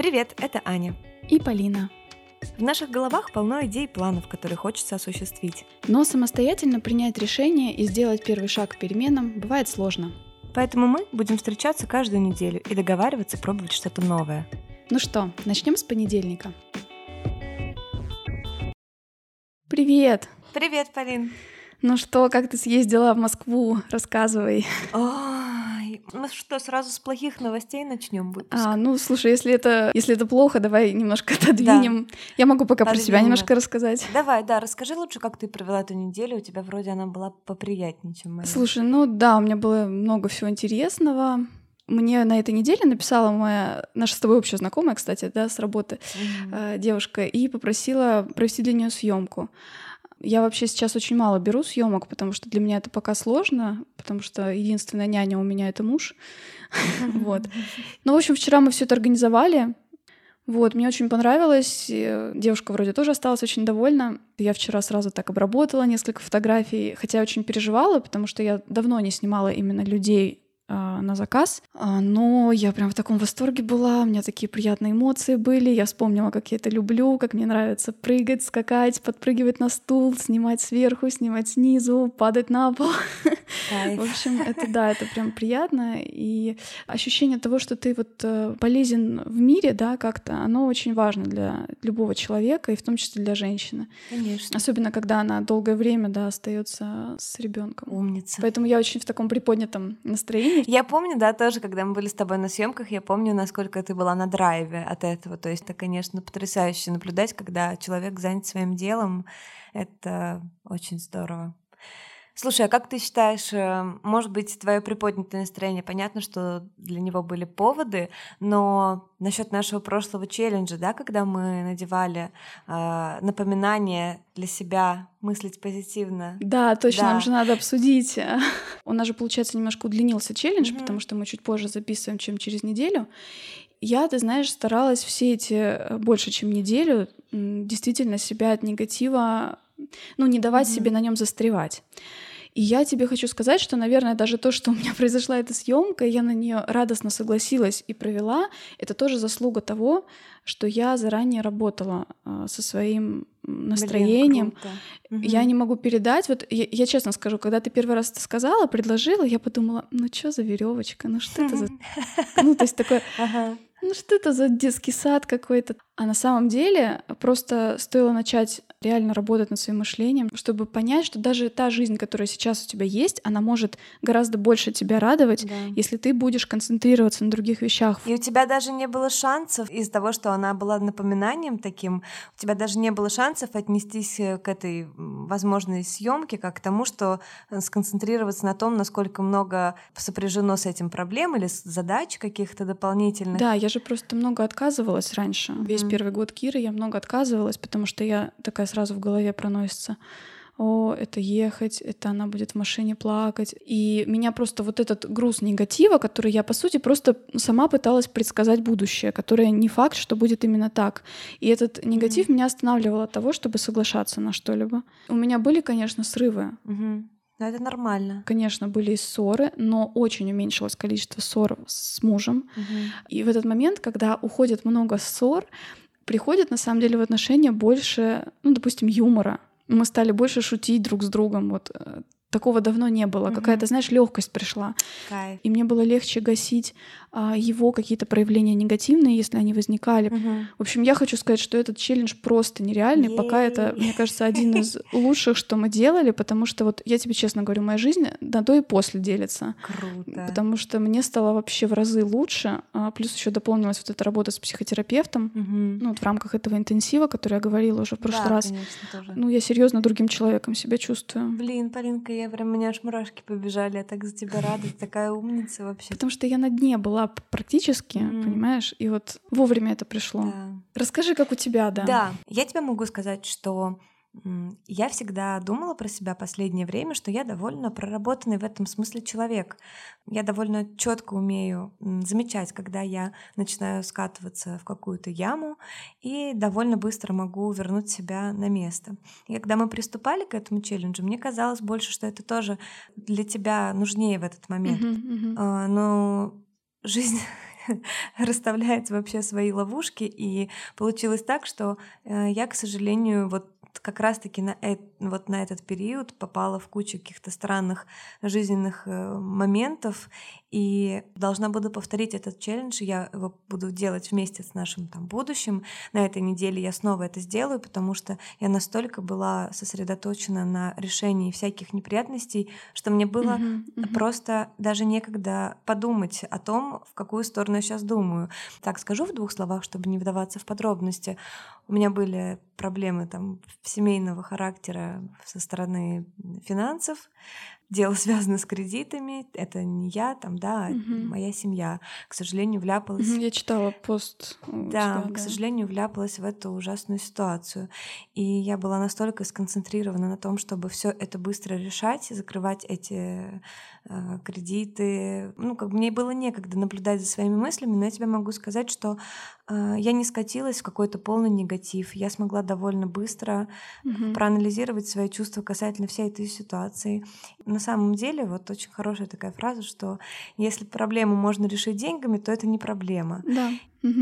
Привет, это Аня. И Полина. В наших головах полно идей и планов, которые хочется осуществить. Но самостоятельно принять решение и сделать первый шаг к переменам бывает сложно. Поэтому мы будем встречаться каждую неделю и договариваться пробовать что-то новое. Ну что, начнем с понедельника. Привет! Привет, Полин! Ну что, как ты съездила в Москву? Рассказывай. Ой, мы что, сразу с плохих новостей начнем выпуск? А, ну, слушай, если это, если это плохо, давай немножко отодвинем. Да. Я могу пока Подвинем. про себя немножко рассказать. Давай, да, расскажи лучше, как ты провела эту неделю. У тебя вроде она была поприятнее, чем моя. Слушай, ну да, у меня было много всего интересного. Мне на этой неделе написала моя наша с тобой общая знакомая, кстати, да, с работы mm-hmm. девушка, и попросила провести для нее съемку. Я вообще сейчас очень мало беру съемок, потому что для меня это пока сложно, потому что единственная няня у меня это муж. Вот. Ну, в общем, вчера мы все это организовали. Вот, мне очень понравилось. Девушка вроде тоже осталась очень довольна. Я вчера сразу так обработала несколько фотографий, хотя очень переживала, потому что я давно не снимала именно людей на заказ. А, но я прям в таком восторге была, у меня такие приятные эмоции были. Я вспомнила, как я это люблю, как мне нравится прыгать, скакать, подпрыгивать на стул, снимать сверху, снимать снизу, падать на пол. В общем, это да, это прям приятно. И ощущение того, что ты вот э, полезен в мире, да, как-то, оно очень важно для любого человека, и в том числе для женщины. Конечно. Особенно, когда она долгое время, да, остается с ребенком. Умница. Поэтому я очень в таком приподнятом настроении Я помню, да, тоже, когда мы были с тобой на съемках, я помню, насколько ты была на драйве от этого. То есть это, конечно, потрясающе наблюдать, когда человек занят своим делом. Это очень здорово. Слушай, а как ты считаешь, э, может быть, твое приподнятое настроение, понятно, что для него были поводы, но насчет нашего прошлого челленджа, да, когда мы надевали э, напоминание для себя мыслить позитивно. Да, точно, да. нам же надо обсудить. У нас же, получается, немножко удлинился челлендж, mm-hmm. потому что мы чуть позже записываем, чем через неделю. Я, ты знаешь, старалась все эти э, больше, чем неделю, действительно себя от негатива, ну, не давать mm-hmm. себе на нем застревать. И я тебе хочу сказать, что, наверное, даже то, что у меня произошла эта съемка, я на нее радостно согласилась и провела, это тоже заслуга того, что я заранее работала э, со своим настроением. Блин, я не могу передать. Вот я, я честно скажу, когда ты первый раз это сказала, предложила, я подумала, ну что за веревочка, ну что это за, ну то есть такое, ну что это за детский сад какой-то. А на самом деле просто стоило начать реально работать над своим мышлением, чтобы понять, что даже та жизнь, которая сейчас у тебя есть, она может гораздо больше тебя радовать, да. если ты будешь концентрироваться на других вещах. И у тебя даже не было шансов из-за того, что она была напоминанием таким, у тебя даже не было шансов отнестись э, к этой возможной съемке как к тому, что э, сконцентрироваться на том, насколько много сопряжено с этим проблем или задач каких-то дополнительных. Да, я же просто много отказывалась раньше. Весь первый год Киры я много отказывалась, потому что я такая сразу в голове проносится о, это ехать, это она будет в машине плакать. И меня просто вот этот груз негатива, который я, по сути, просто сама пыталась предсказать будущее, которое не факт, что будет именно так. И этот негатив mm-hmm. меня останавливал от того, чтобы соглашаться на что-либо. У меня были, конечно, срывы. Mm-hmm. Но это нормально. Конечно, были и ссоры, но очень уменьшилось количество ссор с мужем. Угу. И в этот момент, когда уходит много ссор, приходит на самом деле в отношения больше, ну, допустим, юмора. Мы стали больше шутить друг с другом. Вот э, такого давно не было. Угу. Какая-то, знаешь, легкость пришла. Кайф. И мне было легче гасить его какие-то проявления негативные, если они возникали. Угу. В общем, я хочу сказать, что этот челлендж просто нереальный. Е-е-е. Пока это, мне кажется, один из лучших, что мы делали, потому что вот я тебе честно говорю, моя жизнь на до и после делится. Круто. Потому что мне стало вообще в разы лучше. А, плюс еще дополнилась вот эта работа с психотерапевтом. Угу. Ну, вот в рамках этого интенсива, который я говорила уже в прошлый да, раз. Конечно, тоже. Ну, я серьезно другим человеком себя чувствую. Блин, Полинка, я прям, у меня аж мурашки побежали. Я так за тебя рада. Ты такая умница вообще. Потому что я на дне была практически практически, mm. понимаешь? И вот вовремя это пришло. Да. Расскажи, как у тебя, да? Да, я тебе могу сказать, что я всегда думала про себя последнее время, что я довольно проработанный в этом смысле человек. Я довольно четко умею замечать, когда я начинаю скатываться в какую-то яму, и довольно быстро могу вернуть себя на место. И когда мы приступали к этому челленджу, мне казалось больше, что это тоже для тебя нужнее в этот момент. Uh-huh, uh-huh. Но жизнь расставляет вообще свои ловушки. И получилось так, что э, я, к сожалению, вот как раз-таки на, э, вот на этот период попала в кучу каких-то странных жизненных э, моментов, и должна буду повторить этот челлендж, я его буду делать вместе с нашим там будущим. На этой неделе я снова это сделаю, потому что я настолько была сосредоточена на решении всяких неприятностей, что мне было uh-huh, uh-huh. просто даже некогда подумать о том, в какую сторону я сейчас думаю. Так скажу в двух словах, чтобы не вдаваться в подробности. У меня были проблемы там семейного характера со стороны финансов, дело связано с кредитами, это не я там, да, угу. моя семья, к сожалению, вляпалась. Я читала пост. Да, тебя, к сожалению, вляпалась в эту ужасную ситуацию, и я была настолько сконцентрирована на том, чтобы все это быстро решать, закрывать эти э, кредиты. Ну, как мне было некогда наблюдать за своими мыслями, но я тебе могу сказать, что э, я не скатилась в какой-то полный негатив. Я смогла довольно быстро угу. проанализировать свои чувства касательно всей этой ситуации. На самом деле вот очень хорошая такая фраза, что если проблему можно решить деньгами, то это не проблема. Да.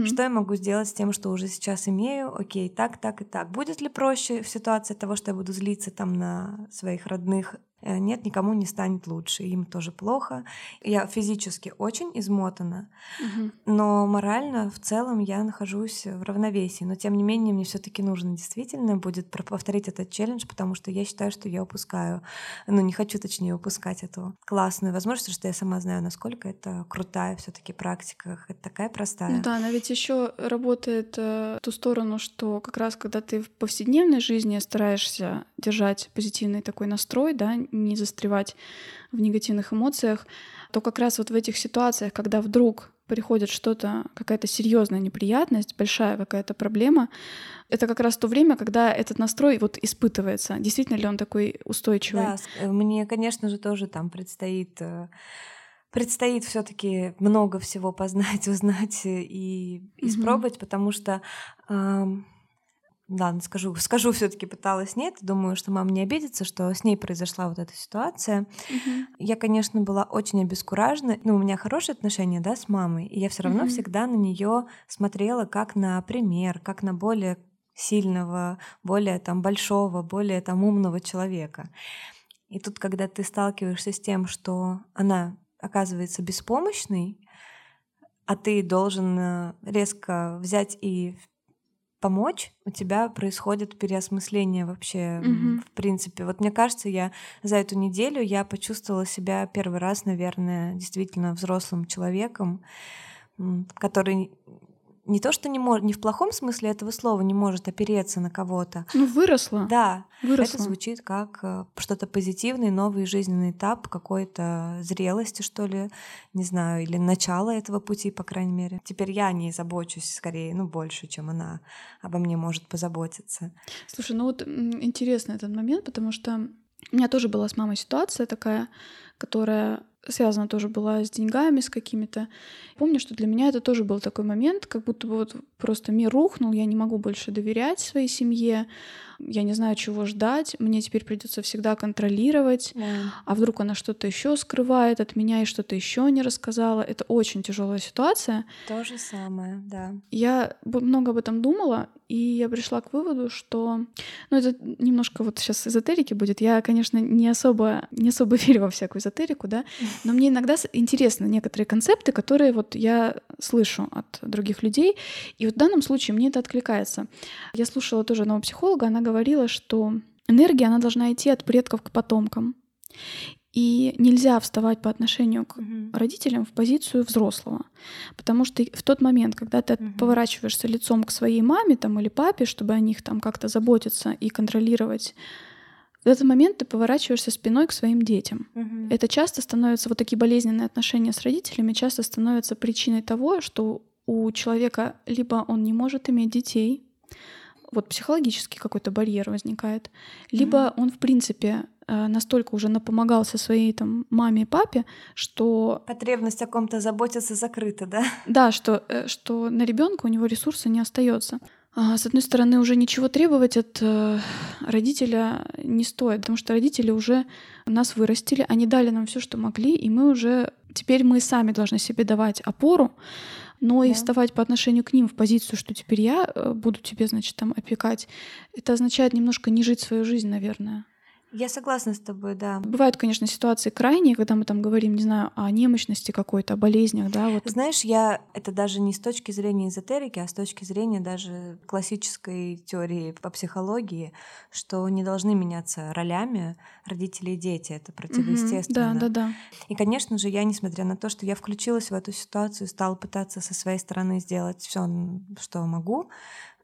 Что я могу сделать с тем, что уже сейчас имею? Окей, так, так и так. Будет ли проще в ситуации того, что я буду злиться там на своих родных нет, никому не станет лучше, им тоже плохо. Я физически очень измотана, угу. но морально в целом я нахожусь в равновесии. Но тем не менее мне все-таки нужно действительно будет повторить этот челлендж, потому что я считаю, что я упускаю, ну не хочу точнее упускать эту классную возможность, что я сама знаю, насколько это крутая все-таки практика, это такая простая. Ну да, она ведь еще работает э, в ту сторону, что как раз когда ты в повседневной жизни стараешься держать позитивный такой настрой, да, не застревать в негативных эмоциях, то как раз вот в этих ситуациях, когда вдруг приходит что-то, какая-то серьезная неприятность, большая какая-то проблема, это как раз то время, когда этот настрой вот испытывается. Действительно ли он такой устойчивый? Да, э, мне, конечно же, тоже там предстоит э, предстоит все-таки много всего познать, узнать и испробовать, mm-hmm. потому что ладно, скажу, скажу все-таки пыталась нет. Думаю, что мама не обидится, что с ней произошла вот эта ситуация. Угу. Я, конечно, была очень обескуражена. Ну, у меня хорошие отношения, да, с мамой, и я все равно угу. всегда на нее смотрела как на пример, как на более сильного, более там большого, более там умного человека. И тут, когда ты сталкиваешься с тем, что она оказывается беспомощной, а ты должен э, резко взять и помочь, у тебя происходит переосмысление вообще, mm-hmm. в принципе. Вот мне кажется, я за эту неделю я почувствовала себя первый раз, наверное, действительно взрослым человеком, который не то, что не может, не в плохом смысле этого слова не может опереться на кого-то. Ну, выросла. Да. Выросла. Это звучит как э, что-то позитивный, новый жизненный этап какой-то зрелости, что ли, не знаю, или начало этого пути, по крайней мере. Теперь я о ней забочусь скорее, ну, больше, чем она обо мне может позаботиться. Слушай, ну вот интересный этот момент, потому что у меня тоже была с мамой ситуация такая, которая связана тоже была с деньгами, с какими-то. Помню, что для меня это тоже был такой момент, как будто бы вот просто мир рухнул, я не могу больше доверять своей семье, я не знаю, чего ждать, мне теперь придется всегда контролировать, да. а вдруг она что-то еще скрывает от меня и что-то еще не рассказала. Это очень тяжелая ситуация. То же самое, да. Я много об этом думала, и я пришла к выводу, что, ну это немножко вот сейчас эзотерики будет. Я, конечно, не особо не особо верю во всякую эзотерику, да, но мне иногда интересны некоторые концепты, которые вот я слышу от других людей, и вот в данном случае мне это откликается. Я слушала тоже одного психолога, она говорила, что энергия, она должна идти от предков к потомкам. И нельзя вставать по отношению к угу. родителям в позицию взрослого. Потому что в тот момент, когда ты угу. поворачиваешься лицом к своей маме там, или папе, чтобы о них там как-то заботиться и контролировать, в этот момент ты поворачиваешься спиной к своим детям. Угу. Это часто становится, вот такие болезненные отношения с родителями часто становятся причиной того, что у человека либо он не может иметь детей, вот психологический какой-то барьер возникает, либо mm-hmm. он в принципе э, настолько уже напомогался своей там маме и папе, что потребность о ком-то заботиться закрыта, да? Да, что э, что на ребенка у него ресурса не остается. А, с одной стороны, уже ничего требовать от э, родителя не стоит, потому что родители уже нас вырастили, они дали нам все, что могли, и мы уже теперь мы сами должны себе давать опору, но да. и вставать по отношению к ним в позицию, что теперь я э, буду тебе, значит, там опекать, это означает немножко не жить свою жизнь, наверное. Я согласна с тобой, да. Бывают, конечно, ситуации крайние, когда мы там говорим, не знаю, о немощности какой-то, о болезнях, да. Вот. Знаешь, я это даже не с точки зрения эзотерики, а с точки зрения даже классической теории по психологии, что не должны меняться ролями родители и дети. Это противоестественно. Угу, да, да, да. И, конечно же, я, несмотря на то, что я включилась в эту ситуацию, стала пытаться со своей стороны сделать все, что могу,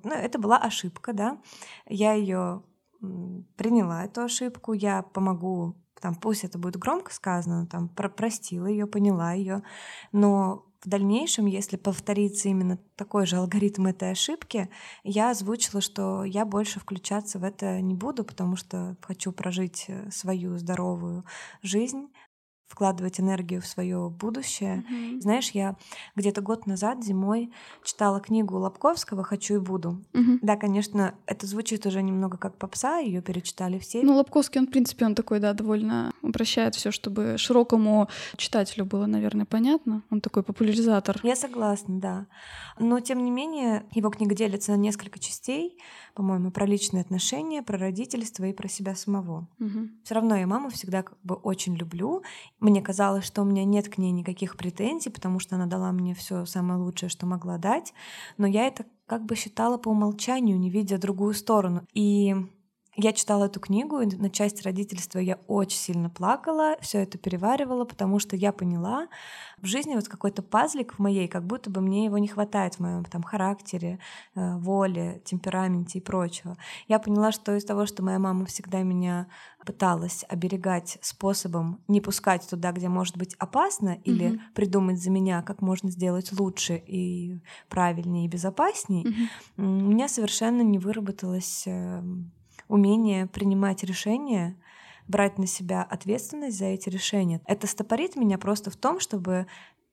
ну, это была ошибка, да. Я ее приняла эту ошибку, я помогу, там, пусть это будет громко сказано, там, про простила ее, поняла ее, но в дальнейшем, если повторится именно такой же алгоритм этой ошибки, я озвучила, что я больше включаться в это не буду, потому что хочу прожить э, свою здоровую жизнь, вкладывать энергию в свое будущее. Mm-hmm. Знаешь, я где-то год назад зимой читала книгу Лобковского «Хочу и буду». Mm-hmm. Да, конечно, это звучит уже немного как попса, ее перечитали все. Ну, Лобковский, он, в принципе, он такой, да, довольно упрощает все, чтобы широкому читателю было, наверное, понятно. Он такой популяризатор. Я согласна, да. Но, тем не менее, его книга делится на несколько частей по-моему, про личные отношения, про родительство и про себя самого. Угу. Все равно я маму всегда как бы очень люблю. Мне казалось, что у меня нет к ней никаких претензий, потому что она дала мне все самое лучшее, что могла дать. Но я это как бы считала по умолчанию, не видя другую сторону. И я читала эту книгу, и на часть родительства я очень сильно плакала, все это переваривала, потому что я поняла, в жизни вот какой-то пазлик в моей, как будто бы мне его не хватает в моем там характере, э, воле, темпераменте и прочего. Я поняла, что из того, что моя мама всегда меня пыталась оберегать способом не пускать туда, где может быть опасно, или mm-hmm. придумать за меня, как можно сделать лучше и правильнее и безопаснее, mm-hmm. у меня совершенно не выработалось эм, умение принимать решения, брать на себя ответственность за эти решения. Это стопорит меня просто в том, чтобы,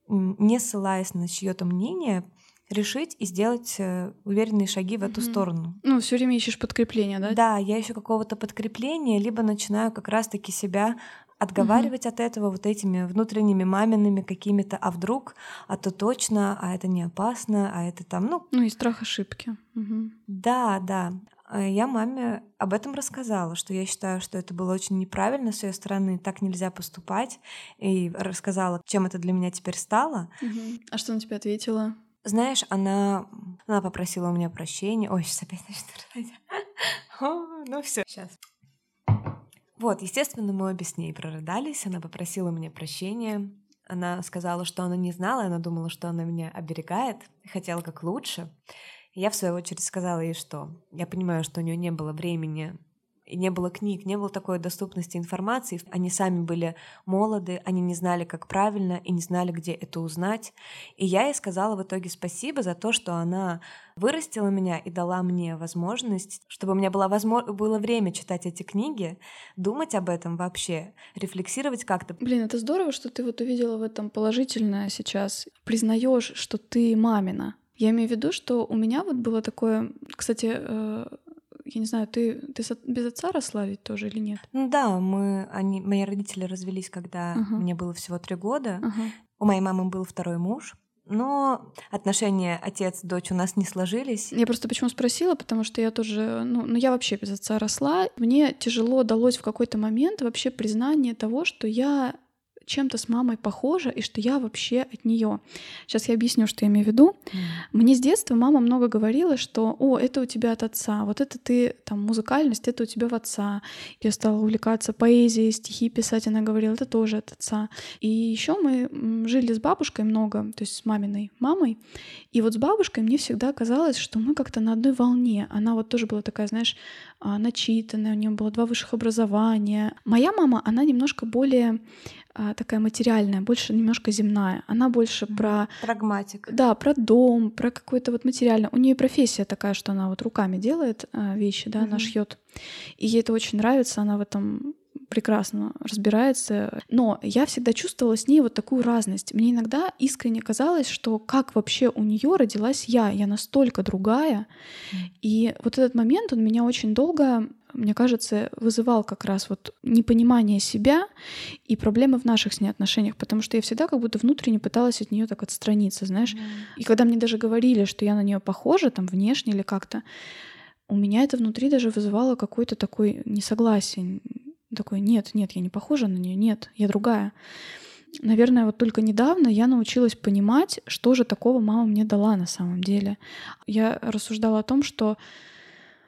не ссылаясь на чье-то мнение, решить и сделать э, уверенные шаги в эту mm-hmm. сторону. Ну, все время ищешь подкрепления, да? Да, я ищу какого-то подкрепления, либо начинаю как раз-таки себя отговаривать mm-hmm. от этого вот этими внутренними мамиными какими-то, а вдруг, а то точно, а это не опасно, а это там, ну... Ну и страх ошибки. Mm-hmm. Да, да. А я маме об этом рассказала, что я считаю, что это было очень неправильно с ее стороны, так нельзя поступать, и рассказала, чем это для меня теперь стало. Угу. А что она тебе ответила? Знаешь, она, она попросила у меня прощения. Ой, сейчас опять начнет рыдать. Ну все, сейчас. Вот, естественно, мы обе с ней прорыдались. Она попросила мне прощения. Она сказала, что она не знала, она думала, что она меня оберегает, хотела как лучше. Я, в свою очередь, сказала ей, что я понимаю, что у нее не было времени и не было книг, не было такой доступности информации. Они сами были молоды, они не знали, как правильно, и не знали, где это узнать. И я ей сказала в итоге спасибо за то, что она вырастила меня и дала мне возможность, чтобы у меня было, возможно, было время читать эти книги, думать об этом вообще, рефлексировать как-то. Блин, это здорово, что ты вот увидела в этом положительное сейчас. Признаешь, что ты мамина, я имею в виду, что у меня вот было такое, кстати, э, я не знаю, ты, ты без отца росла ведь тоже или нет? Ну да, мы, они, мои родители развелись, когда uh-huh. мне было всего три года. Uh-huh. У моей мамы был второй муж. Но отношения отец-дочь у нас не сложились. Я просто почему спросила, потому что я тоже, ну, ну я вообще без отца росла. Мне тяжело далось в какой-то момент вообще признание того, что я чем-то с мамой похожа и что я вообще от нее. Сейчас я объясню, что я имею в виду. Mm. Мне с детства мама много говорила, что «О, это у тебя от отца, вот это ты, там, музыкальность, это у тебя в отца». Я стала увлекаться поэзией, стихи писать, она говорила, это тоже от отца. И еще мы жили с бабушкой много, то есть с маминой мамой, и вот с бабушкой мне всегда казалось, что мы как-то на одной волне. Она вот тоже была такая, знаешь, начитанная, у нее было два высших образования. Моя мама, она немножко более а, такая материальная, больше немножко земная. Она больше про... Прагматик. Да, про дом, про какое-то вот материальное. У нее профессия такая, что она вот руками делает а, вещи, да, mm-hmm. она шьет. И ей это очень нравится, она в этом прекрасно разбирается. Но я всегда чувствовала с ней вот такую разность. Мне иногда искренне казалось, что как вообще у нее родилась я, я настолько другая. И вот этот момент, он меня очень долго мне кажется, вызывал как раз вот непонимание себя и проблемы в наших с ней отношениях, потому что я всегда как будто внутренне пыталась от нее так отстраниться, знаешь. Mm. И когда мне даже говорили, что я на нее похожа, там внешне или как-то, у меня это внутри даже вызывало какое-то такое несогласие. Такое, нет, нет, я не похожа на нее, нет, я другая. Наверное, вот только недавно я научилась понимать, что же такого мама мне дала на самом деле. Я рассуждала о том, что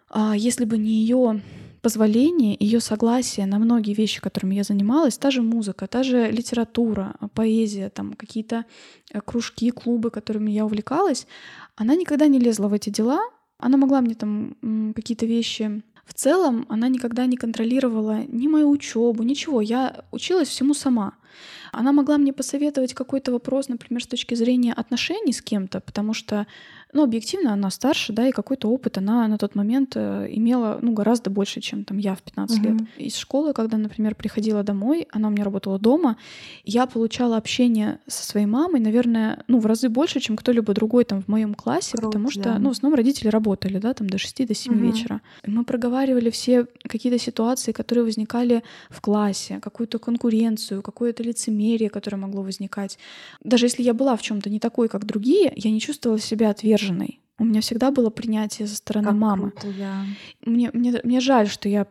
а, если бы не ее позволение, ее согласие на многие вещи, которыми я занималась, та же музыка, та же литература, поэзия, там какие-то э, кружки, клубы, которыми я увлекалась, она никогда не лезла в эти дела, она могла мне там какие-то вещи в целом она никогда не контролировала ни мою учебу, ничего. Я училась всему сама. Она могла мне посоветовать какой-то вопрос, например, с точки зрения отношений с кем-то, потому что ну, объективно она старше, да, и какой-то опыт она на тот момент э, имела, ну, гораздо больше, чем там я в 15 угу. лет. Из школы, когда, например, приходила домой, она у меня работала дома, я получала общение со своей мамой, наверное, ну, в разы больше, чем кто-либо другой там в моем классе, Круто, потому что, да. ну, в основном родители работали, да, там до 6 до 7 угу. вечера. И мы проговаривали все какие-то ситуации, которые возникали в классе, какую-то конкуренцию, какое-то лицемерие, которое могло возникать. Даже если я была в чем-то не такой, как другие, я не чувствовала себя отверженной. У меня всегда было принятие со стороны как мамы. Круто, да. Мне, мне, мне жаль, что я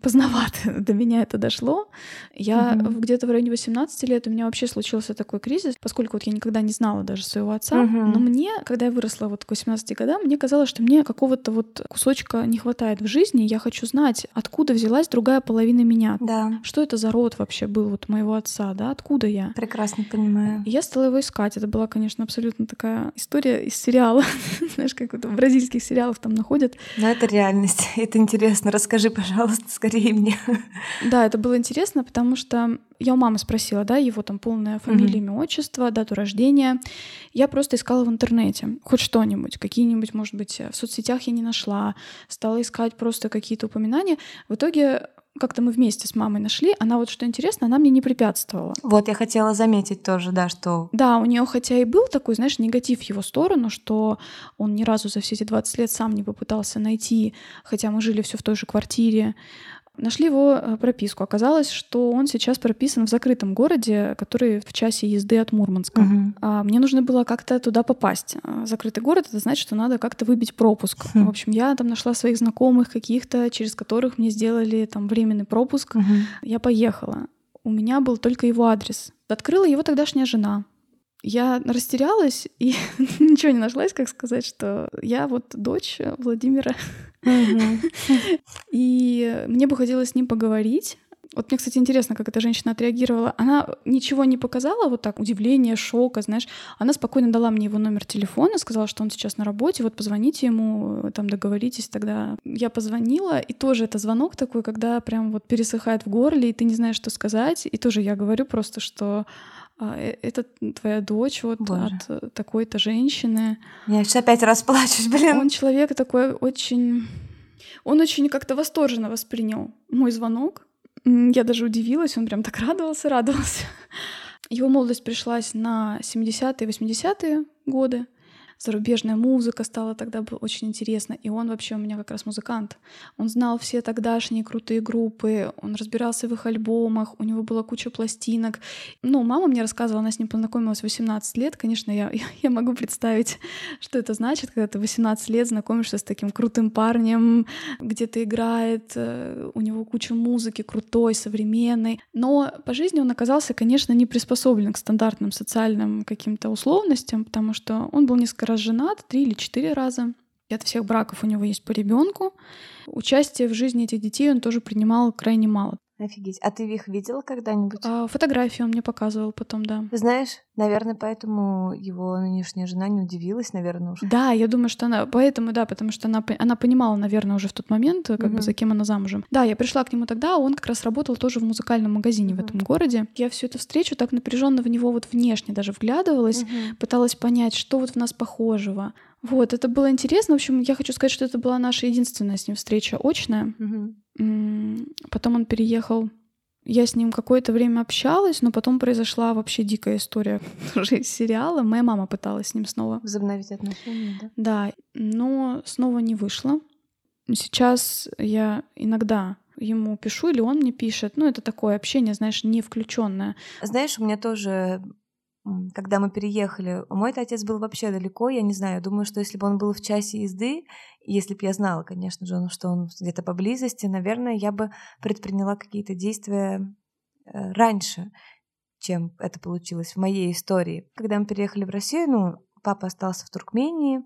поздновато до меня это дошло. Я угу. где-то в районе 18 лет у меня вообще случился такой кризис, поскольку вот я никогда не знала даже своего отца. Угу. Но мне, когда я выросла вот к 18 годам, мне казалось, что мне какого-то вот кусочка не хватает в жизни. Я хочу знать, откуда взялась другая половина меня. Да. Что это за род вообще был вот моего отца, да? Откуда я? Прекрасно понимаю. Я стала его искать. Это была, конечно, абсолютно такая история из сериала. Знаешь, как вот в бразильских сериалах там находят. Но это реальность. Это интересно. Расскажи, пожалуйста пожалуйста, скорее мне. Да, это было интересно, потому что я у мамы спросила, да, его там полное фамилия, имя, отчество, дату рождения. Я просто искала в интернете хоть что-нибудь, какие-нибудь, может быть, в соцсетях я не нашла, стала искать просто какие-то упоминания. В итоге как-то мы вместе с мамой нашли, она вот что интересно, она мне не препятствовала. Вот я хотела заметить тоже, да, что... Да, у нее хотя и был такой, знаешь, негатив в его сторону, что он ни разу за все эти 20 лет сам не попытался найти, хотя мы жили все в той же квартире, Нашли его э, прописку. Оказалось, что он сейчас прописан в закрытом городе, который в часе езды от Мурманска. Угу. А мне нужно было как-то туда попасть. А закрытый город — это значит, что надо как-то выбить пропуск. Угу. В общем, я там нашла своих знакомых каких-то, через которых мне сделали там временный пропуск. Угу. Я поехала. У меня был только его адрес. Открыла его тогдашняя жена. Я растерялась и ничего не нашлась, как сказать, что я вот дочь Владимира и мне бы хотелось с ним поговорить. Вот мне, кстати, интересно, как эта женщина отреагировала. Она ничего не показала, вот так, удивление, шока, знаешь. Она спокойно дала мне его номер телефона, сказала, что он сейчас на работе, вот позвоните ему, там договоритесь тогда. Я позвонила, и тоже это звонок такой, когда прям вот пересыхает в горле, и ты не знаешь, что сказать. И тоже я говорю просто, что это твоя дочь вот Боже. от э, такой-то женщины. Я сейчас опять расплачусь, блин. Он человек такой очень... Он очень как-то восторженно воспринял мой звонок. Я даже удивилась, он прям так радовался, радовался. Его молодость пришлась на 70-е, 80-е годы зарубежная музыка стала тогда очень интересно. И он вообще у меня как раз музыкант. Он знал все тогдашние крутые группы, он разбирался в их альбомах, у него была куча пластинок. Ну, мама мне рассказывала, она с ним познакомилась в 18 лет. Конечно, я, я могу представить, что это значит, когда ты 18 лет знакомишься с таким крутым парнем, где-то играет, э, у него куча музыки крутой, современной. Но по жизни он оказался, конечно, не приспособлен к стандартным социальным каким-то условностям, потому что он был несколько раз женат, три или четыре раза. И от всех браков у него есть по ребенку. Участие в жизни этих детей он тоже принимал крайне мало. Офигеть. А ты их видела когда-нибудь? А, фотографии он мне показывал потом, да. Знаешь, наверное, поэтому его нынешняя жена не удивилась, наверное, уже. Да, я думаю, что она... Поэтому, да, потому что она, она понимала, наверное, уже в тот момент, как угу. бы за кем она замужем. Да, я пришла к нему тогда, он как раз работал тоже в музыкальном магазине угу. в этом городе. Я всю эту встречу так напряженно в него вот внешне даже вглядывалась, угу. пыталась понять, что вот в нас похожего. Вот, это было интересно. В общем, я хочу сказать, что это была наша единственная с ним встреча очная. Угу. Потом он переехал Я с ним какое-то время общалась, но потом произошла вообще дикая история тоже из сериала. Моя мама пыталась с ним снова. Возобновить отношения, да? Да, но снова не вышло. Сейчас я иногда ему пишу, или он мне пишет. Ну, это такое общение, знаешь, не включенное. Знаешь, у меня тоже когда мы переехали, мой отец был вообще далеко, я не знаю, думаю, что если бы он был в часе езды, если бы я знала, конечно же, что он где-то поблизости, наверное, я бы предприняла какие-то действия э, раньше, чем это получилось в моей истории. Когда мы переехали в Россию, ну, папа остался в Туркмении,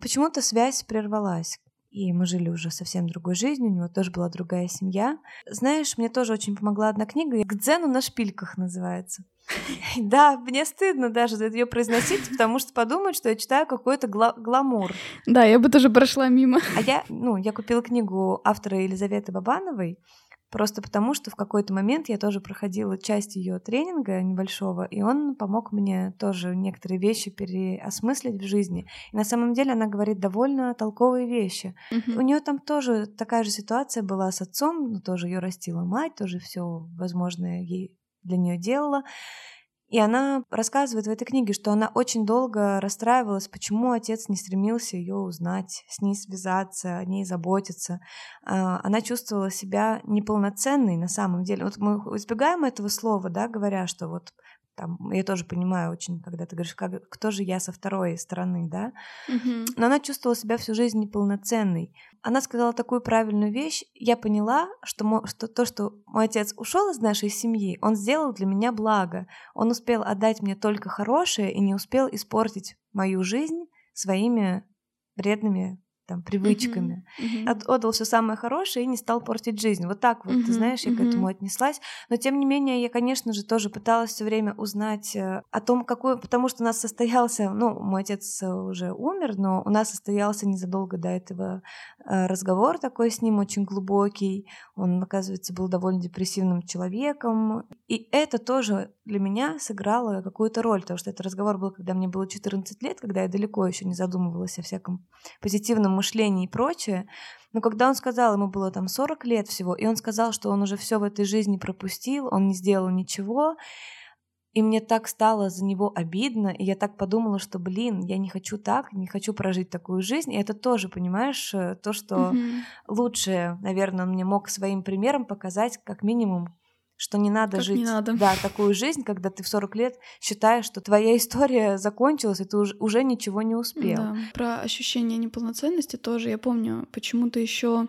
почему-то связь прервалась и мы жили уже совсем другой жизнью, у него тоже была другая семья. Знаешь, мне тоже очень помогла одна книга, «К дзену на шпильках» называется. Да, мне стыдно даже ее произносить, потому что подумают, что я читаю какой-то гла- гламур. Да, я бы тоже прошла мимо. А я, ну, я купила книгу автора Елизаветы Бабановой, Просто потому, что в какой-то момент я тоже проходила часть ее тренинга небольшого, и он помог мне тоже некоторые вещи переосмыслить в жизни. И на самом деле она говорит довольно толковые вещи. Uh-huh. У нее там тоже такая же ситуация была с отцом, ну, тоже ее растила мать, тоже все возможное ей для нее делала. И она рассказывает в этой книге, что она очень долго расстраивалась, почему отец не стремился ее узнать, с ней связаться, о ней заботиться. А, она чувствовала себя неполноценной на самом деле. Вот мы избегаем этого слова, да, говоря, что вот там, я тоже понимаю очень, когда ты говоришь, как, кто же я со второй стороны, да, mm-hmm. но она чувствовала себя всю жизнь неполноценной. Она сказала такую правильную вещь, я поняла, что, мо, что то, что мой отец ушел из нашей семьи, он сделал для меня благо, он успел отдать мне только хорошее и не успел испортить мою жизнь своими вредными там, привычками. Uh-huh, uh-huh. отдал все самое хорошее и не стал портить жизнь. Вот так вот, uh-huh, ты знаешь, я uh-huh. к этому отнеслась. Но тем не менее, я, конечно же, тоже пыталась все время узнать э, о том, какой, потому что у нас состоялся, ну, мой отец уже умер, но у нас состоялся незадолго до этого э, разговор такой с ним очень глубокий. Он, оказывается, был довольно депрессивным человеком, и это тоже для меня сыграло какую-то роль, потому что этот разговор был, когда мне было 14 лет, когда я далеко еще не задумывалась о всяком позитивном мышлении и прочее. Но когда он сказал, ему было там 40 лет всего, и он сказал, что он уже все в этой жизни пропустил, он не сделал ничего, и мне так стало за него обидно, и я так подумала, что, блин, я не хочу так, не хочу прожить такую жизнь. И это тоже, понимаешь, э, то, что mm-hmm. лучше, наверное, он мне мог своим примером показать, как минимум, что не надо как жить не надо. Да, такую жизнь, когда ты в 40 лет считаешь, что твоя история закончилась, и ты уже, уже ничего не успел. Да. Про ощущение неполноценности тоже я помню, почему-то еще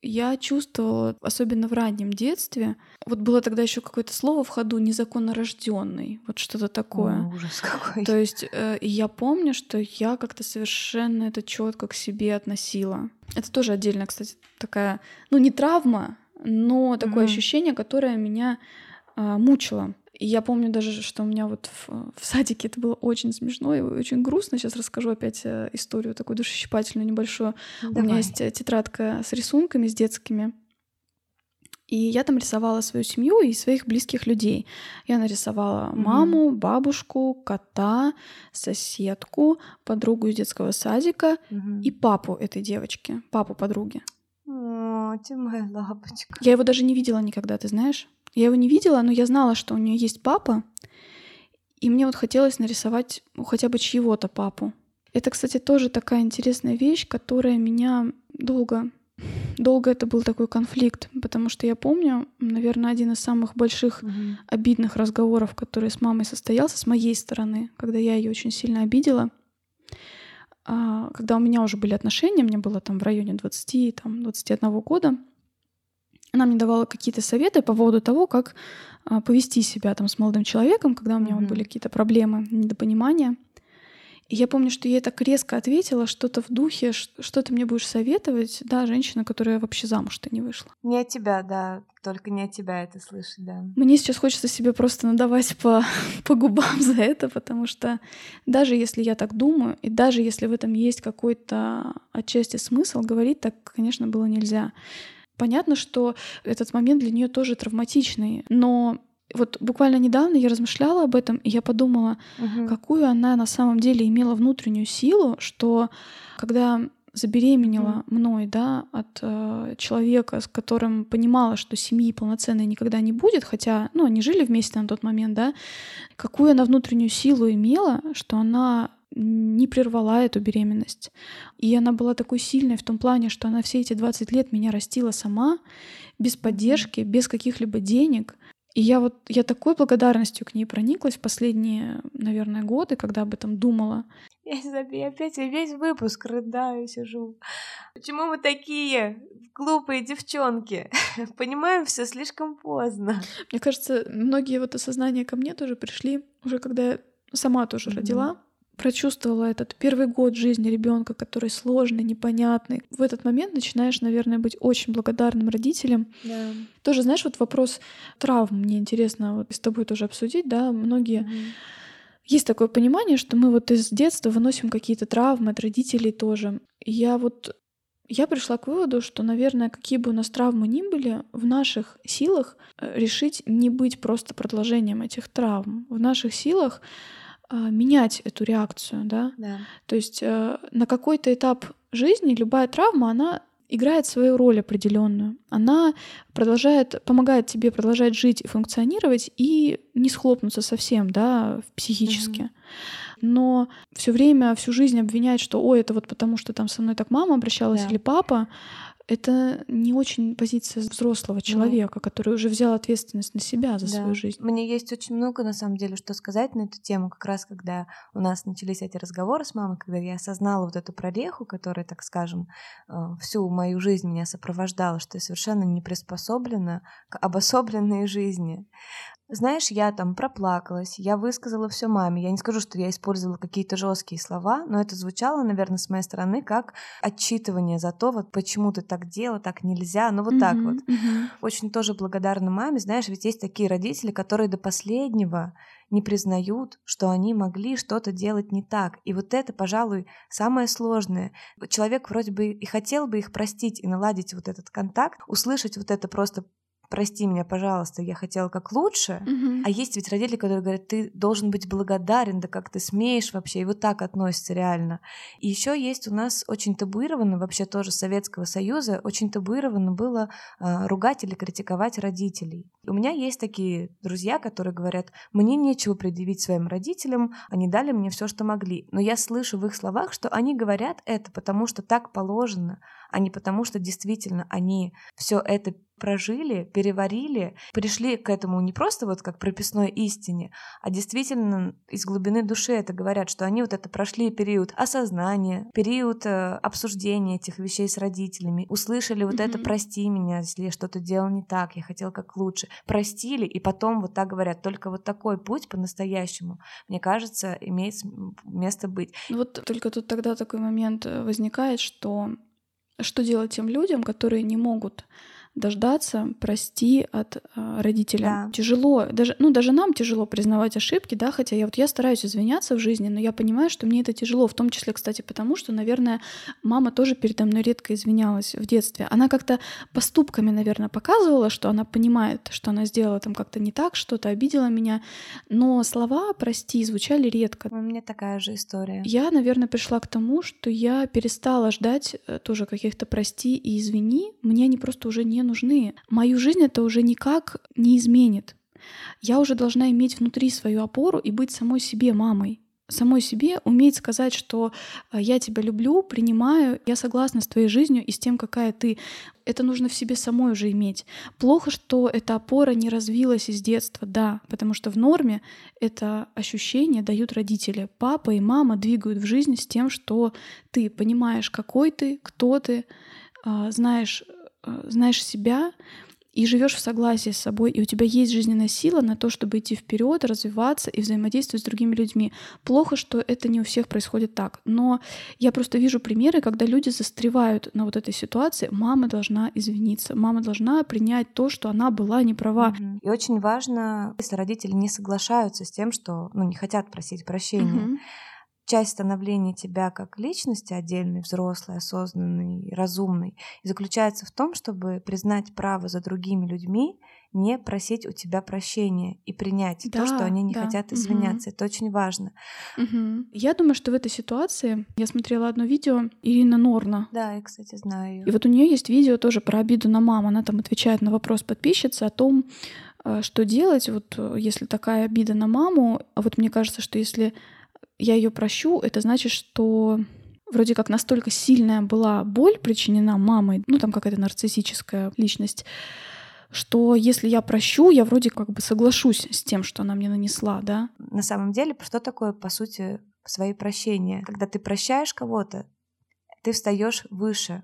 я чувствовала, особенно в раннем детстве, вот было тогда еще какое-то слово в ходу незаконно рожденный, вот что-то такое. О, ужас какой. То есть э, я помню, что я как-то совершенно это четко к себе относила. Это тоже отдельно, кстати, такая, ну не травма, но такое mm-hmm. ощущение, которое меня а, мучило. И я помню даже, что у меня вот в, в садике это было очень смешно и очень грустно. Сейчас расскажу опять э, историю такую душесчипательную небольшую. Давай. У меня есть э, тетрадка с рисунками, с детскими. И я там рисовала свою семью и своих близких людей. Я нарисовала mm-hmm. маму, бабушку, кота, соседку, подругу из детского садика mm-hmm. и папу этой девочки, папу подруги. О, ты моя лапочка. Я его даже не видела никогда, ты знаешь? Я его не видела, но я знала, что у нее есть папа, и мне вот хотелось нарисовать ну, хотя бы чьего-то папу. Это, кстати, тоже такая интересная вещь, которая меня долго... Долго это был такой конфликт, потому что я помню, наверное, один из самых больших mm-hmm. обидных разговоров, который с мамой состоялся с моей стороны, когда я ее очень сильно обидела — когда у меня уже были отношения, мне было там в районе 20, там, 21 года, она мне давала какие-то советы по поводу того, как а, повести себя там с молодым человеком, когда у меня mm-hmm. были какие-то проблемы, недопонимания. И я помню, что я так резко ответила что-то в духе, что ты мне будешь советовать, да, женщина, которая вообще замуж-то не вышла. Не от тебя, да, только не от тебя это слышать, да. Мне сейчас хочется себе просто надавать по, по губам за это, потому что даже если я так думаю, и даже если в этом есть какой-то отчасти смысл, говорить так, конечно, было нельзя. Понятно, что этот момент для нее тоже травматичный, но вот буквально недавно я размышляла об этом, и я подумала, угу. какую она на самом деле имела внутреннюю силу, что когда забеременела mm-hmm. мной, да, от э, человека, с которым понимала, что семьи полноценной никогда не будет, хотя, ну, они жили вместе на тот момент, да, какую она внутреннюю силу имела, что она не прервала эту беременность. И она была такой сильной в том плане, что она все эти 20 лет меня растила сама, без поддержки, без каких-либо денег. И я вот, я такой благодарностью к ней прониклась в последние, наверное, годы, когда об этом думала. Я, я опять я весь выпуск рыдаю, сижу. Почему мы такие глупые девчонки? Понимаем все слишком поздно. Мне кажется, многие вот осознания ко мне тоже пришли уже когда я сама тоже mm-hmm. родила прочувствовала этот первый год жизни ребенка, который сложный, непонятный. В этот момент начинаешь, наверное, быть очень благодарным родителям. Да. Тоже, знаешь, вот вопрос травм мне интересно вот с тобой тоже обсудить, да, многие mm есть такое понимание, что мы вот из детства выносим какие-то травмы от родителей тоже. Я вот я пришла к выводу, что, наверное, какие бы у нас травмы ни были, в наших силах э, решить не быть просто продолжением этих травм. В наших силах менять эту реакцию, да? да. То есть э, на какой-то этап жизни любая травма, она играет свою роль определенную. Она продолжает, помогает тебе продолжать жить и функционировать и не схлопнуться совсем, да, психически. Mm-hmm. Но все время, всю жизнь обвинять, что, ой, это вот потому, что там со мной так мама обращалась да. или папа, это не очень позиция взрослого ну. человека, ну, который уже взял ответственность на себя за да. свою жизнь. Мне есть очень много, на самом деле, что сказать на эту тему, как раз когда у нас начались эти разговоры с мамой, когда я осознала вот эту прореху, которая, так скажем, э, всю мою жизнь меня сопровождала, что я совершенно не приспособлена к обособленной жизни. Знаешь, я там проплакалась, я высказала все маме. Я не скажу, что я использовала какие-то жесткие слова, но это звучало, наверное, с моей стороны как отчитывание за то, вот почему ты так делала, так нельзя, ну вот mm-hmm, так вот. Mm-hmm. Очень тоже благодарна маме. Знаешь, ведь есть такие родители, которые до последнего не признают, что они могли что-то делать не так. И вот это, пожалуй, самое сложное. Человек вроде бы и хотел бы их простить и наладить вот этот контакт, услышать вот это просто прости меня, пожалуйста, я хотела как лучше. Угу. А есть ведь родители, которые говорят, ты должен быть благодарен, да как ты смеешь вообще, и вот так относятся реально. И еще есть у нас очень табуировано, вообще тоже Советского Союза, очень табуировано было э, ругать или критиковать родителей. У меня есть такие друзья, которые говорят, мне нечего предъявить своим родителям, они дали мне все, что могли. Но я слышу в их словах, что они говорят это, потому что так положено, а не потому, что действительно они все это прожили, переварили, пришли к этому не просто вот как прописной истине, а действительно из глубины души это говорят, что они вот это прошли период осознания, период э, обсуждения этих вещей с родителями, услышали вот mm-hmm. это «прости меня, если я что-то делал не так, я хотел как лучше», простили, и потом вот так говорят. Только вот такой путь по-настоящему, мне кажется, имеет место быть. Вот только тут тогда такой момент э, возникает, что что делать тем людям, которые не могут дождаться прости от э, родителя. Да. Тяжело, даже, ну, даже нам тяжело признавать ошибки, да, хотя я вот я стараюсь извиняться в жизни, но я понимаю, что мне это тяжело, в том числе, кстати, потому что, наверное, мама тоже передо мной редко извинялась в детстве. Она как-то поступками, наверное, показывала, что она понимает, что она сделала там как-то не так, что-то обидела меня, но слова «прости» звучали редко. У меня такая же история. Я, наверное, пришла к тому, что я перестала ждать э, тоже каких-то «прости» и «извини», мне они просто уже не нужны. Мою жизнь это уже никак не изменит. Я уже должна иметь внутри свою опору и быть самой себе мамой самой себе уметь сказать, что э, я тебя люблю, принимаю, я согласна с твоей жизнью и с тем, какая ты. Это нужно в себе самой уже иметь. Плохо, что эта опора не развилась из детства, да, потому что в норме это ощущение дают родители. Папа и мама двигают в жизнь с тем, что ты понимаешь, какой ты, кто ты, а, знаешь знаешь себя и живешь в согласии с собой, и у тебя есть жизненная сила на то, чтобы идти вперед, развиваться и взаимодействовать с другими людьми. Плохо, что это не у всех происходит так. Но я просто вижу примеры, когда люди застревают на вот этой ситуации. Мама должна извиниться, мама должна принять то, что она была не права. И очень важно, если родители не соглашаются с тем, что ну, не хотят просить прощения. Угу часть становления тебя как личности отдельной, взрослой, осознанной, разумной, заключается в том, чтобы признать право за другими людьми не просить у тебя прощения и принять да, то, что они не да. хотят извиняться. Угу. Это очень важно. Угу. Я думаю, что в этой ситуации я смотрела одно видео Ирина Норна. Да, я, кстати, знаю ее. И вот у нее есть видео тоже про обиду на маму. Она там отвечает на вопрос подписчицы о том, э, что делать, вот э, если такая обида на маму. А вот мне кажется, что если я ее прощу, это значит, что вроде как настолько сильная была боль причинена мамой, ну там какая-то нарциссическая личность, что если я прощу, я вроде как бы соглашусь с тем, что она мне нанесла, да? На самом деле, что такое, по сути, свои прощения? Когда ты прощаешь кого-то, ты встаешь выше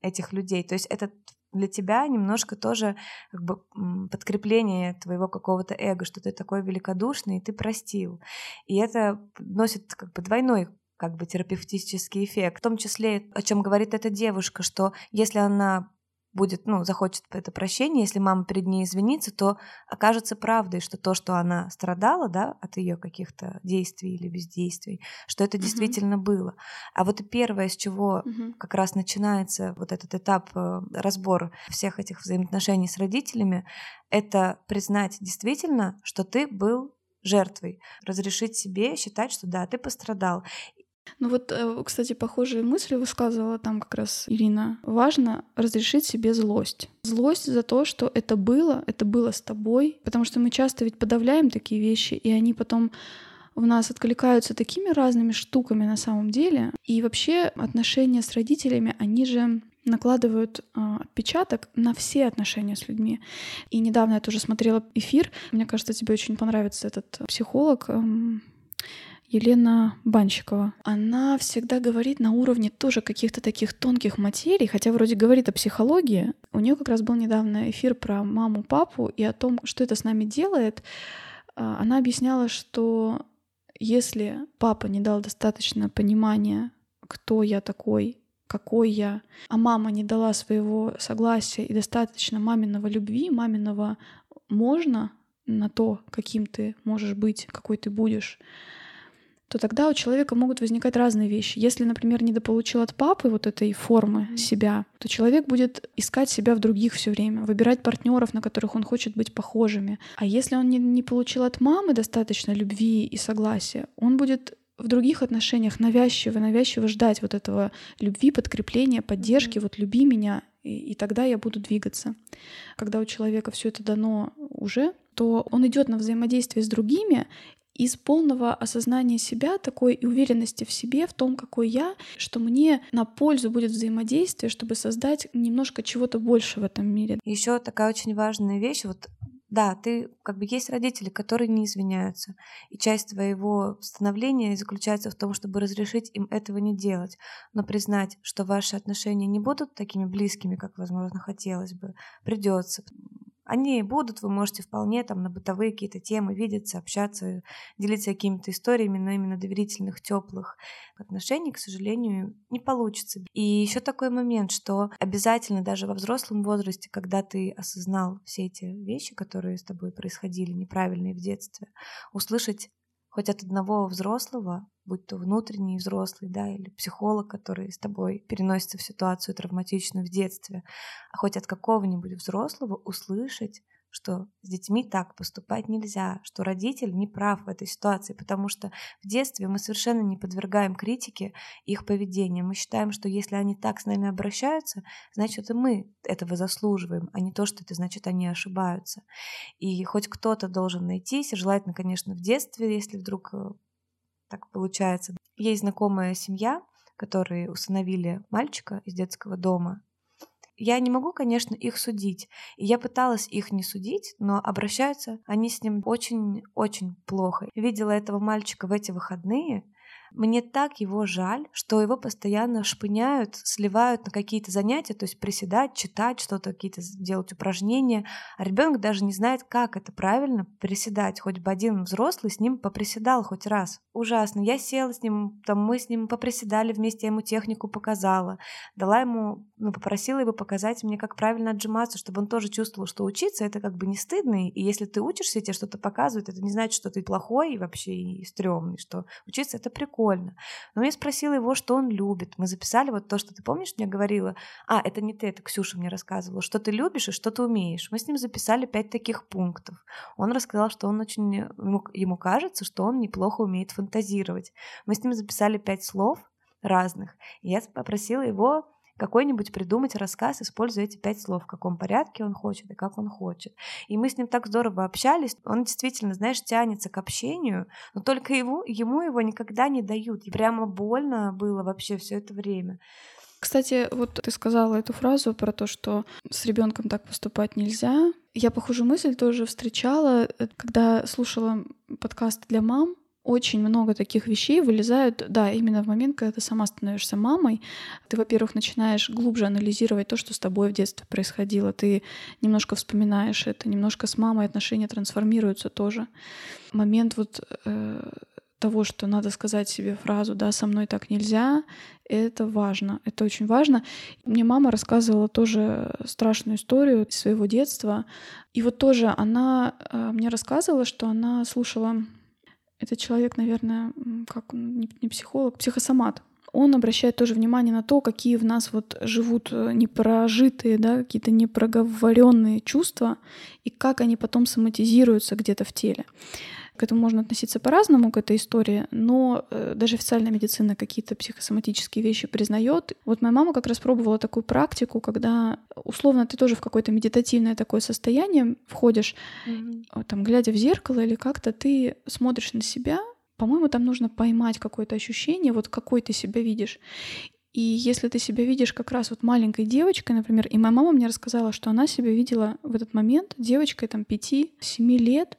этих людей. То есть это для тебя немножко тоже как бы подкрепление твоего какого-то эго, что ты такой великодушный, и ты простил. И это носит как бы двойной как бы терапевтический эффект. В том числе, о чем говорит эта девушка, что если она будет, ну, захочет это прощение, если мама перед ней извинится, то окажется правдой, что то, что она страдала, да, от ее каких-то действий или бездействий, что это uh-huh. действительно было. А вот первое, с чего uh-huh. как раз начинается вот этот этап э, разбора всех этих взаимоотношений с родителями, это признать действительно, что ты был жертвой, разрешить себе считать, что да, ты пострадал. Ну вот, э, кстати, похожие мысли высказывала там как раз Ирина. Важно разрешить себе злость. Злость за то, что это было, это было с тобой, потому что мы часто ведь подавляем такие вещи, и они потом в нас откликаются такими разными штуками на самом деле. И вообще отношения с родителями, они же накладывают э, отпечаток на все отношения с людьми. И недавно я тоже смотрела эфир. Мне кажется, тебе очень понравится этот психолог. Эм, Елена Банщикова. Она всегда говорит на уровне тоже каких-то таких тонких материй, хотя вроде говорит о психологии. У нее как раз был недавно эфир про маму, папу и о том, что это с нами делает. А, она объясняла, что если папа не дал достаточно понимания, кто я такой, какой я, а мама не дала своего согласия и достаточно маминого любви, маминого можно на то, каким ты можешь быть, какой ты будешь, то тогда у человека могут возникать разные вещи. Если, например, недополучил от папы вот этой формы mm-hmm. себя, то человек будет искать себя в других все время, выбирать партнеров, на которых он хочет быть похожими. А если он не, не получил от мамы достаточно любви и согласия, он будет в других отношениях навязчиво, навязчиво ждать вот этого любви, подкрепления, поддержки, mm-hmm. вот люби меня, и, и тогда я буду двигаться. Когда у человека все это дано уже, то он идет на взаимодействие с другими, из полного осознания себя, такой и уверенности в себе, в том, какой я, что мне на пользу будет взаимодействие, чтобы создать немножко чего-то больше в этом мире. Еще такая очень важная вещь, вот да, ты как бы есть родители, которые не извиняются. И часть твоего становления заключается в том, чтобы разрешить им этого не делать, но признать, что ваши отношения не будут такими близкими, как, возможно, хотелось бы, придется. Они будут, вы можете вполне там на бытовые какие-то темы видеться, общаться, делиться какими-то историями, но именно доверительных, теплых отношений, к сожалению, не получится. И еще такой момент, что обязательно даже во взрослом возрасте, когда ты осознал все эти вещи, которые с тобой происходили неправильные в детстве, услышать хоть от одного взрослого, будь то внутренний взрослый, да, или психолог, который с тобой переносится в ситуацию травматичную в детстве, а хоть от какого-нибудь взрослого услышать, что с детьми так поступать нельзя, что родитель не прав в этой ситуации, потому что в детстве мы совершенно не подвергаем критике их поведения. Мы считаем, что если они так с нами обращаются, значит и мы этого заслуживаем, а не то, что это значит они ошибаются. И хоть кто-то должен найтись, желательно, конечно, в детстве, если вдруг э, так получается. Есть знакомая семья, которые установили мальчика из детского дома, я не могу, конечно, их судить. И я пыталась их не судить, но обращаются они с ним очень-очень плохо. Видела этого мальчика в эти выходные, мне так его жаль, что его постоянно шпыняют, сливают на какие-то занятия, то есть приседать, читать что-то, какие-то делать упражнения, а ребенок даже не знает, как это правильно приседать. Хоть бы один взрослый с ним поприседал хоть раз. Ужасно. Я села с ним, там мы с ним поприседали вместе, я ему технику показала, дала ему, ну, попросила его показать мне, как правильно отжиматься, чтобы он тоже чувствовал, что учиться это как бы не стыдно, и если ты учишься, тебе что-то показывают, это не значит, что ты плохой и вообще и стрёмный, что учиться это прикольно прикольно. Но я спросила его, что он любит. Мы записали вот то, что ты помнишь, мне говорила. А, это не ты, это Ксюша мне рассказывала. Что ты любишь и что ты умеешь. Мы с ним записали пять таких пунктов. Он рассказал, что он очень... Ему, кажется, что он неплохо умеет фантазировать. Мы с ним записали пять слов разных. Я попросила его какой-нибудь придумать рассказ, используя эти пять слов, в каком порядке он хочет и как он хочет. И мы с ним так здорово общались. Он действительно, знаешь, тянется к общению, но только его, ему его никогда не дают. И прямо больно было вообще все это время. Кстати, вот ты сказала эту фразу про то, что с ребенком так поступать нельзя. Я похожую мысль тоже встречала, э, когда слушала подкаст для мам очень много таких вещей вылезают, да, именно в момент, когда ты сама становишься мамой. Ты, во-первых, начинаешь глубже анализировать то, что с тобой в детстве происходило. Ты немножко вспоминаешь это, немножко с мамой отношения трансформируются тоже. Момент вот э, того, что надо сказать себе фразу «да, со мной так нельзя», это важно, это очень важно. Мне мама рассказывала тоже страшную историю своего детства. И вот тоже она э, мне рассказывала, что она слушала этот человек, наверное, как он, не психолог, психосомат. Он обращает тоже внимание на то, какие в нас вот живут э, непрожитые, да, какие-то непроговоренные чувства, и как они потом соматизируются где-то в теле. К этому можно относиться по-разному, к этой истории, но э, даже официальная медицина какие-то психосоматические вещи признает. Вот моя мама как раз пробовала такую практику, когда условно ты тоже в какое-то медитативное такое состояние входишь, mm-hmm. там, глядя в зеркало или как-то ты смотришь на себя, по-моему, там нужно поймать какое-то ощущение, вот какой ты себя видишь. И если ты себя видишь как раз вот маленькой девочкой, например, и моя мама мне рассказала, что она себя видела в этот момент девочкой там 5-7 лет,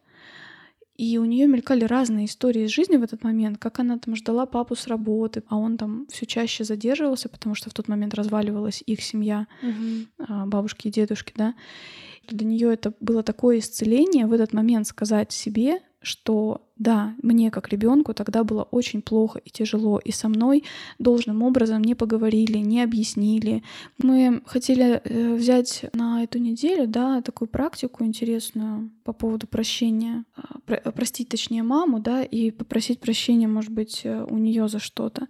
и у нее мелькали разные истории из жизни в этот момент, как она там ждала папу с работы, а он там все чаще задерживался, потому что в тот момент разваливалась их семья, угу. бабушки и дедушки, да. Для нее это было такое исцеление в этот момент сказать себе, что да, мне как ребенку тогда было очень плохо и тяжело, и со мной должным образом не поговорили, не объяснили. Мы хотели э, взять на эту неделю, да, такую практику интересную по поводу прощения, а, про, простить точнее маму, да, и попросить прощения, может быть, э, у нее за что-то.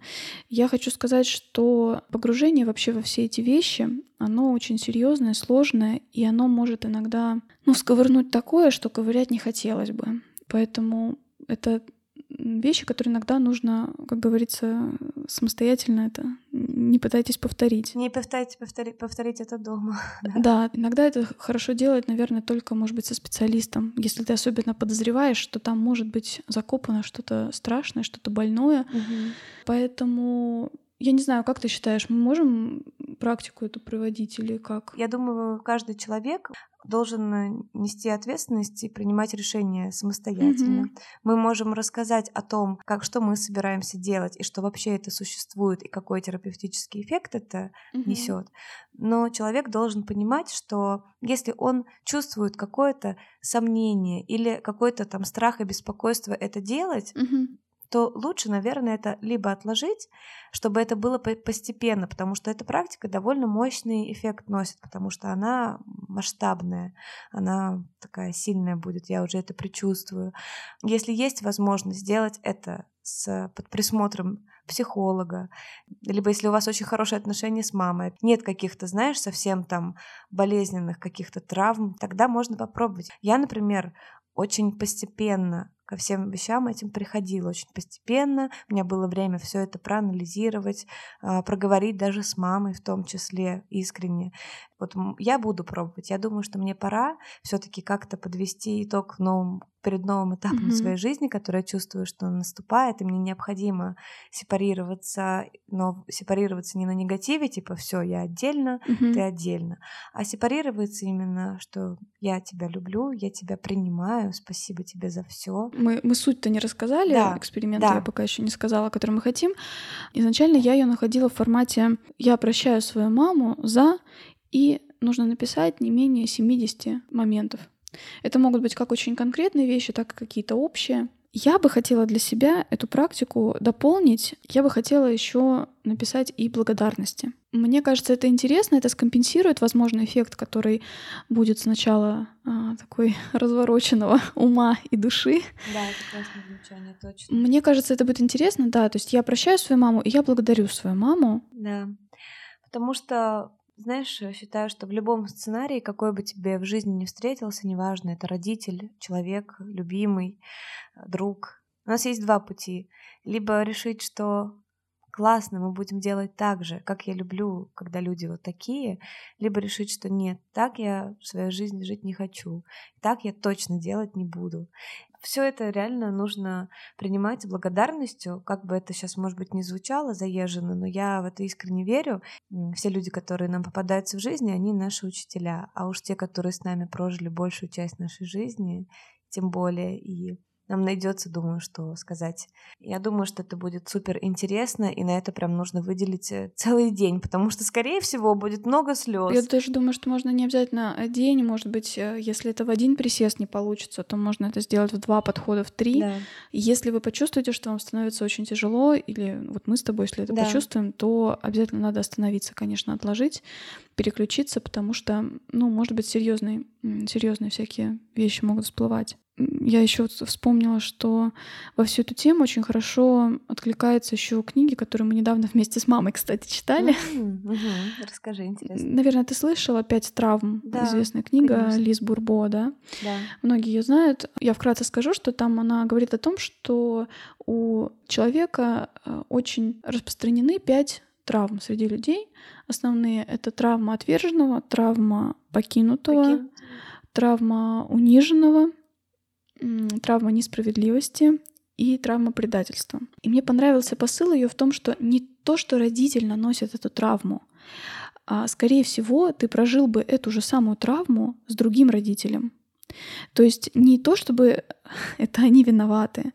Я хочу сказать, что погружение вообще во все эти вещи, оно очень серьезное, сложное, и оно может иногда, ну, сковырнуть такое, что ковырять не хотелось бы. Поэтому это вещи, которые иногда нужно, как говорится, самостоятельно это не пытайтесь повторить. Не повторите повторить, повторить это дома. Да. да, иногда это хорошо делать, наверное, только, может быть, со специалистом. Если ты особенно подозреваешь, что там может быть закопано что-то страшное, что-то больное. Угу. Поэтому я не знаю, как ты считаешь, мы можем практику эту проводить или как? Я думаю, каждый человек должен нести ответственность и принимать решения самостоятельно. Mm-hmm. Мы можем рассказать о том, как что мы собираемся делать и что вообще это существует и какой терапевтический эффект это mm-hmm. несет. Но человек должен понимать, что если он чувствует какое-то сомнение или какой-то там страх и беспокойство это делать, mm-hmm то лучше, наверное, это либо отложить, чтобы это было постепенно, потому что эта практика довольно мощный эффект носит, потому что она масштабная, она такая сильная будет, я уже это предчувствую. Если есть возможность сделать это с, под присмотром психолога, либо если у вас очень хорошие отношения с мамой, нет каких-то, знаешь, совсем там болезненных каких-то травм, тогда можно попробовать. Я, например, очень постепенно ко всем вещам этим приходила очень постепенно. У меня было время все это проанализировать, а, проговорить даже с мамой в том числе искренне. Вот я буду пробовать. Я думаю, что мне пора все-таки как-то подвести итог новым, перед новым этапом mm-hmm. своей жизни, который я чувствую, что наступает, и мне необходимо сепарироваться, но сепарироваться не на негативе, типа все, я отдельно, mm-hmm. ты отдельно, а сепарироваться именно, что я тебя люблю, я тебя принимаю, спасибо тебе за все. Мы, мы суть-то не рассказали, да. эксперимент да. я пока еще не сказала, который мы хотим. Изначально я ее находила в формате «я прощаю свою маму за и нужно написать не менее 70 моментов. Это могут быть как очень конкретные вещи, так и какие-то общие. Я бы хотела для себя эту практику дополнить. Я бы хотела еще написать и благодарности. Мне кажется, это интересно, это скомпенсирует возможный эффект, который будет сначала а, такой развороченного ума и души. Да, это классное замечание, точно. Мне кажется, это будет интересно, да. То есть я прощаю свою маму, и я благодарю свою маму. Да. Потому что знаешь, считаю, что в любом сценарии, какой бы тебе в жизни не встретился, неважно, это родитель, человек, любимый, друг, у нас есть два пути. Либо решить, что классно, мы будем делать так же, как я люблю, когда люди вот такие, либо решить, что нет, так я в своей жизни жить не хочу, так я точно делать не буду. Все это реально нужно принимать с благодарностью, как бы это сейчас, может быть, не звучало заезженно, но я в это искренне верю. Все люди, которые нам попадаются в жизни, они наши учителя, а уж те, которые с нами прожили большую часть нашей жизни, тем более и нам найдется, думаю, что сказать. Я думаю, что это будет супер интересно, и на это прям нужно выделить э, целый день, потому что, скорее всего, будет много слез. Я даже думаю, что можно не обязательно день, может быть, э, если это в один присест не получится, то можно это сделать в два подхода, в три. Да. Если вы почувствуете, что вам становится очень тяжело, или вот мы с тобой, если это да. почувствуем, то обязательно надо остановиться, конечно, отложить, переключиться, потому что, ну, может быть, серьезные, серьезные всякие вещи могут всплывать я еще вспомнила, что во всю эту тему очень хорошо откликаются еще книги, которые мы недавно вместе с мамой, кстати, читали. Mm-hmm. Mm-hmm. Расскажи, интересно. Наверное, ты слышала «Пять травм», да, известная книга конечно. Лиз Бурбо, да? Да. Многие ее знают. Я вкратце скажу, что там она говорит о том, что у человека э, очень распространены пять травм среди людей. Основные — это травма отверженного, травма покинутого, Покинутый. травма униженного — травма несправедливости и травма предательства. И мне понравился посыл ее в том, что не то, что родитель наносит эту травму, а скорее всего ты прожил бы эту же самую травму с другим родителем. То есть не то, чтобы это они виноваты,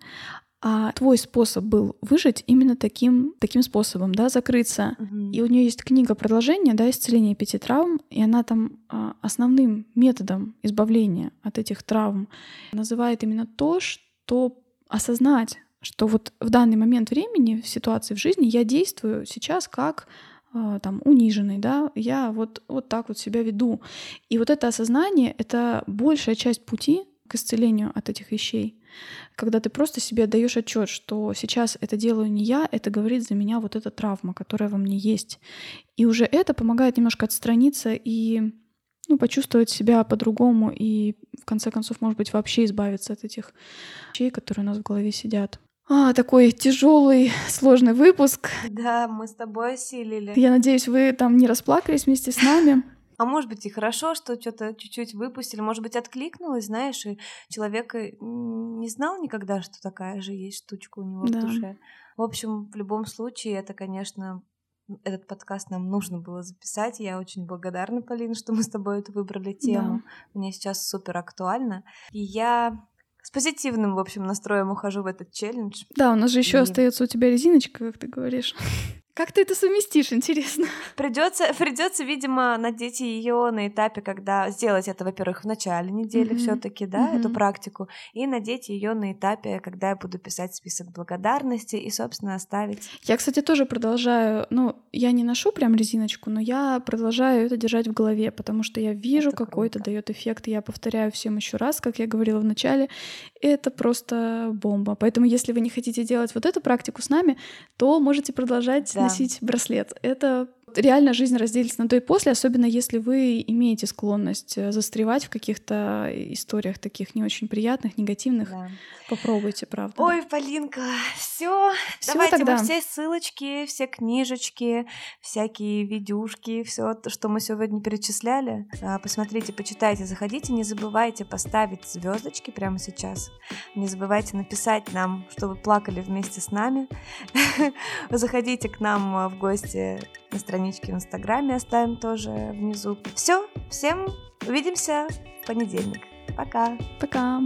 а твой способ был выжить именно таким, таким способом, да, закрыться. Угу. И у нее есть книга продолжение, да, исцеление пяти травм, и она там а, основным методом избавления от этих травм называет именно то, что осознать, что вот в данный момент времени, в ситуации в жизни я действую сейчас как а, там униженный, да, я вот, вот так вот себя веду. И вот это осознание — это большая часть пути к исцелению от этих вещей когда ты просто себе отдаешь отчет, что сейчас это делаю не я, это говорит за меня вот эта травма, которая во мне есть. И уже это помогает немножко отстраниться и ну, почувствовать себя по-другому и, в конце концов, может быть, вообще избавиться от этих вещей, которые у нас в голове сидят. А, такой тяжелый, сложный выпуск. Да, мы с тобой осилили. Я надеюсь, вы там не расплакались вместе с нами. А может быть и хорошо, что что-то чуть-чуть выпустили, может быть откликнулось, знаешь, и человек не знал никогда, что такая же есть штучка у него да. в душе. В общем, в любом случае, это, конечно, этот подкаст нам нужно было записать. Я очень благодарна, Полина, что мы с тобой эту выбрали тему. Да. Мне сейчас супер актуально. И я с позитивным, в общем, настроем ухожу в этот челлендж. Да, у нас же еще и... остается у тебя резиночка, как ты говоришь. Как ты это совместишь, интересно? Придется, придется, видимо, надеть ее на этапе, когда сделать это, во-первых, в начале недели mm-hmm. все-таки, да, mm-hmm. эту практику, и надеть ее на этапе, когда я буду писать список благодарности и, собственно, оставить. Я, кстати, тоже продолжаю, ну, я не ношу прям резиночку, но я продолжаю это держать в голове, потому что я вижу, какой это дает эффект, и я повторяю всем еще раз, как я говорила в начале, это просто бомба. Поэтому, если вы не хотите делать вот эту практику с нами, то можете продолжать да. Носить браслет. Это реально жизнь разделится на до и после, особенно если вы имеете склонность э, застревать в каких-то историях таких не очень приятных, негативных. Да. Попробуйте, правда. Ой, Полинка, все. Давайте тогда. мы все ссылочки, все книжечки, всякие видюшки, все, что мы сегодня перечисляли. А, посмотрите, почитайте, заходите. Не забывайте поставить звездочки прямо сейчас. Не забывайте написать нам, что вы плакали вместе с нами. Заходите к нам в гости на страничке в Инстаграме, оставим тоже внизу. Все, всем увидимся в понедельник. Пока. Пока.